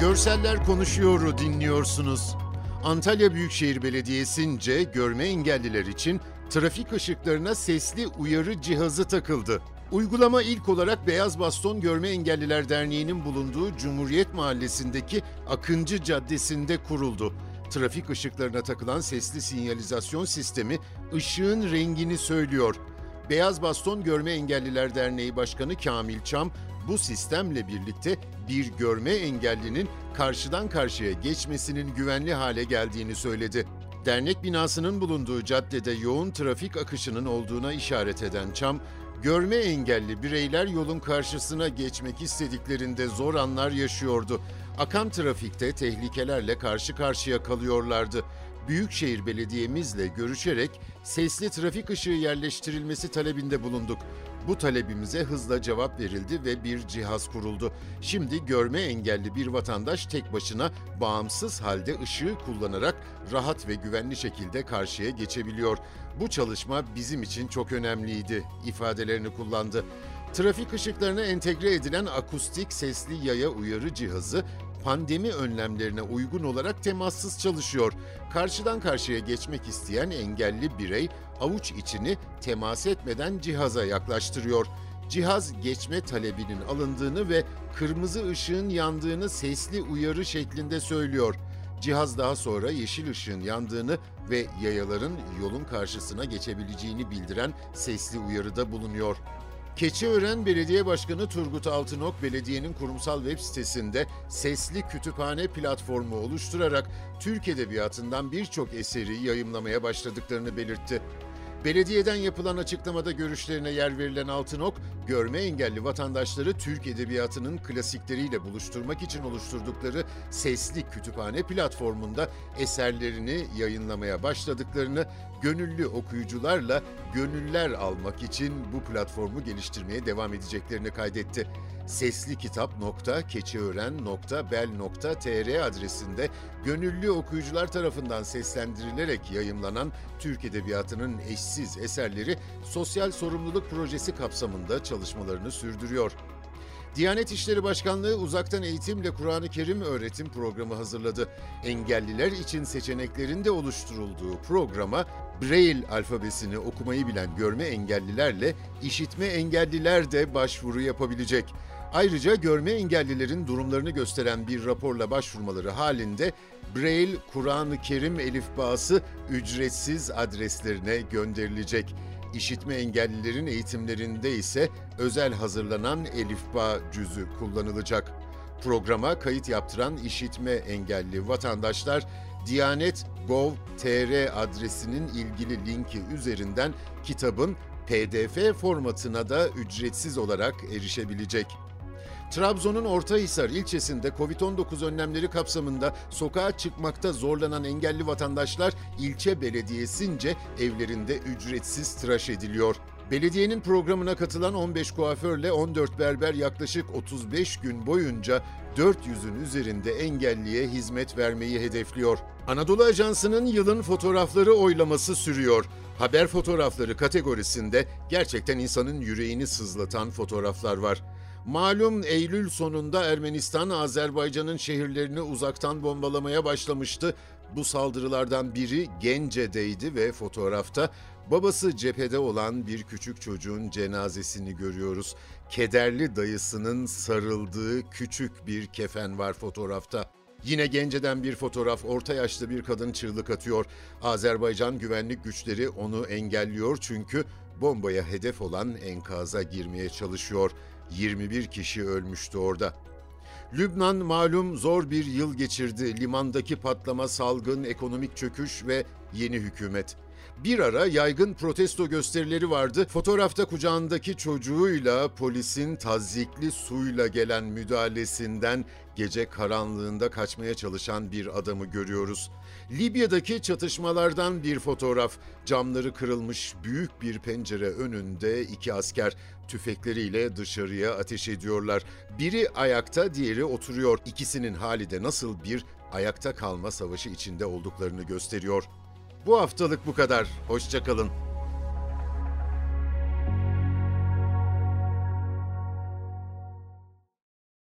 Görseller Konuşuyor'u dinliyorsunuz. Antalya Büyükşehir Belediyesi'nce görme engelliler için trafik ışıklarına sesli uyarı cihazı takıldı. Uygulama ilk olarak Beyaz Baston Görme Engelliler Derneği'nin bulunduğu Cumhuriyet Mahallesi'ndeki Akıncı Caddesi'nde kuruldu. Trafik ışıklarına takılan sesli sinyalizasyon sistemi ışığın rengini söylüyor. Beyaz Baston Görme Engelliler Derneği Başkanı Kamil Çam, bu sistemle birlikte bir görme engellinin karşıdan karşıya geçmesinin güvenli hale geldiğini söyledi. Dernek binasının bulunduğu caddede yoğun trafik akışının olduğuna işaret eden Çam, görme engelli bireyler yolun karşısına geçmek istediklerinde zor anlar yaşıyordu. Akan trafikte tehlikelerle karşı karşıya kalıyorlardı. Büyükşehir Belediye'mizle görüşerek sesli trafik ışığı yerleştirilmesi talebinde bulunduk. Bu talebimize hızla cevap verildi ve bir cihaz kuruldu. Şimdi görme engelli bir vatandaş tek başına bağımsız halde ışığı kullanarak rahat ve güvenli şekilde karşıya geçebiliyor. Bu çalışma bizim için çok önemliydi ifadelerini kullandı. Trafik ışıklarına entegre edilen akustik sesli yaya uyarı cihazı pandemi önlemlerine uygun olarak temassız çalışıyor. Karşıdan karşıya geçmek isteyen engelli birey avuç içini temas etmeden cihaza yaklaştırıyor. Cihaz geçme talebinin alındığını ve kırmızı ışığın yandığını sesli uyarı şeklinde söylüyor. Cihaz daha sonra yeşil ışığın yandığını ve yayaların yolun karşısına geçebileceğini bildiren sesli uyarıda bulunuyor. Keçiören Belediye Başkanı Turgut Altınok, belediyenin kurumsal web sitesinde sesli kütüphane platformu oluşturarak Türk Edebiyatı'ndan birçok eseri yayımlamaya başladıklarını belirtti. Belediyeden yapılan açıklamada görüşlerine yer verilen Altınok, görme engelli vatandaşları Türk Edebiyatı'nın klasikleriyle buluşturmak için oluşturdukları Sesli Kütüphane platformunda eserlerini yayınlamaya başladıklarını, gönüllü okuyucularla gönüller almak için bu platformu geliştirmeye devam edeceklerini kaydetti seslikitap.keçiören.bel.tr adresinde gönüllü okuyucular tarafından seslendirilerek yayımlanan Türk Edebiyatı'nın eşsiz eserleri sosyal sorumluluk projesi kapsamında çalışmalarını sürdürüyor. Diyanet İşleri Başkanlığı uzaktan eğitimle Kur'an-ı Kerim öğretim programı hazırladı. Engelliler için seçeneklerin de oluşturulduğu programa Braille alfabesini okumayı bilen görme engellilerle işitme engelliler de başvuru yapabilecek. Ayrıca görme engellilerin durumlarını gösteren bir raporla başvurmaları halinde Braille Kur'an-ı Kerim elifbası ücretsiz adreslerine gönderilecek. İşitme engellilerin eğitimlerinde ise özel hazırlanan elifba cüzü kullanılacak. Programa kayıt yaptıran işitme engelli vatandaşlar Diyanet.gov.tr adresinin ilgili linki üzerinden kitabın PDF formatına da ücretsiz olarak erişebilecek. Trabzon'un Ortahisar ilçesinde Covid-19 önlemleri kapsamında sokağa çıkmakta zorlanan engelli vatandaşlar ilçe belediyesince evlerinde ücretsiz tıraş ediliyor. Belediyenin programına katılan 15 kuaförle 14 berber yaklaşık 35 gün boyunca 400'ün üzerinde engelliye hizmet vermeyi hedefliyor. Anadolu Ajansı'nın yılın fotoğrafları oylaması sürüyor. Haber fotoğrafları kategorisinde gerçekten insanın yüreğini sızlatan fotoğraflar var. Malum Eylül sonunda Ermenistan Azerbaycan'ın şehirlerini uzaktan bombalamaya başlamıştı. Bu saldırılardan biri Gence'deydi ve fotoğrafta babası cephede olan bir küçük çocuğun cenazesini görüyoruz. Kederli dayısının sarıldığı küçük bir kefen var fotoğrafta. Yine Gence'den bir fotoğraf orta yaşlı bir kadın çığlık atıyor. Azerbaycan güvenlik güçleri onu engelliyor çünkü bombaya hedef olan enkaza girmeye çalışıyor. 21 kişi ölmüştü orada. Lübnan malum zor bir yıl geçirdi. Limandaki patlama, salgın, ekonomik çöküş ve yeni hükümet. Bir ara yaygın protesto gösterileri vardı. Fotoğrafta kucağındaki çocuğuyla polisin tazyikli suyla gelen müdahalesinden gece karanlığında kaçmaya çalışan bir adamı görüyoruz. Libya'daki çatışmalardan bir fotoğraf. Camları kırılmış büyük bir pencere önünde iki asker tüfekleriyle dışarıya ateş ediyorlar. Biri ayakta, diğeri oturuyor. İkisinin hali de nasıl bir ayakta kalma savaşı içinde olduklarını gösteriyor. Bu haftalık bu kadar. Hoşçakalın.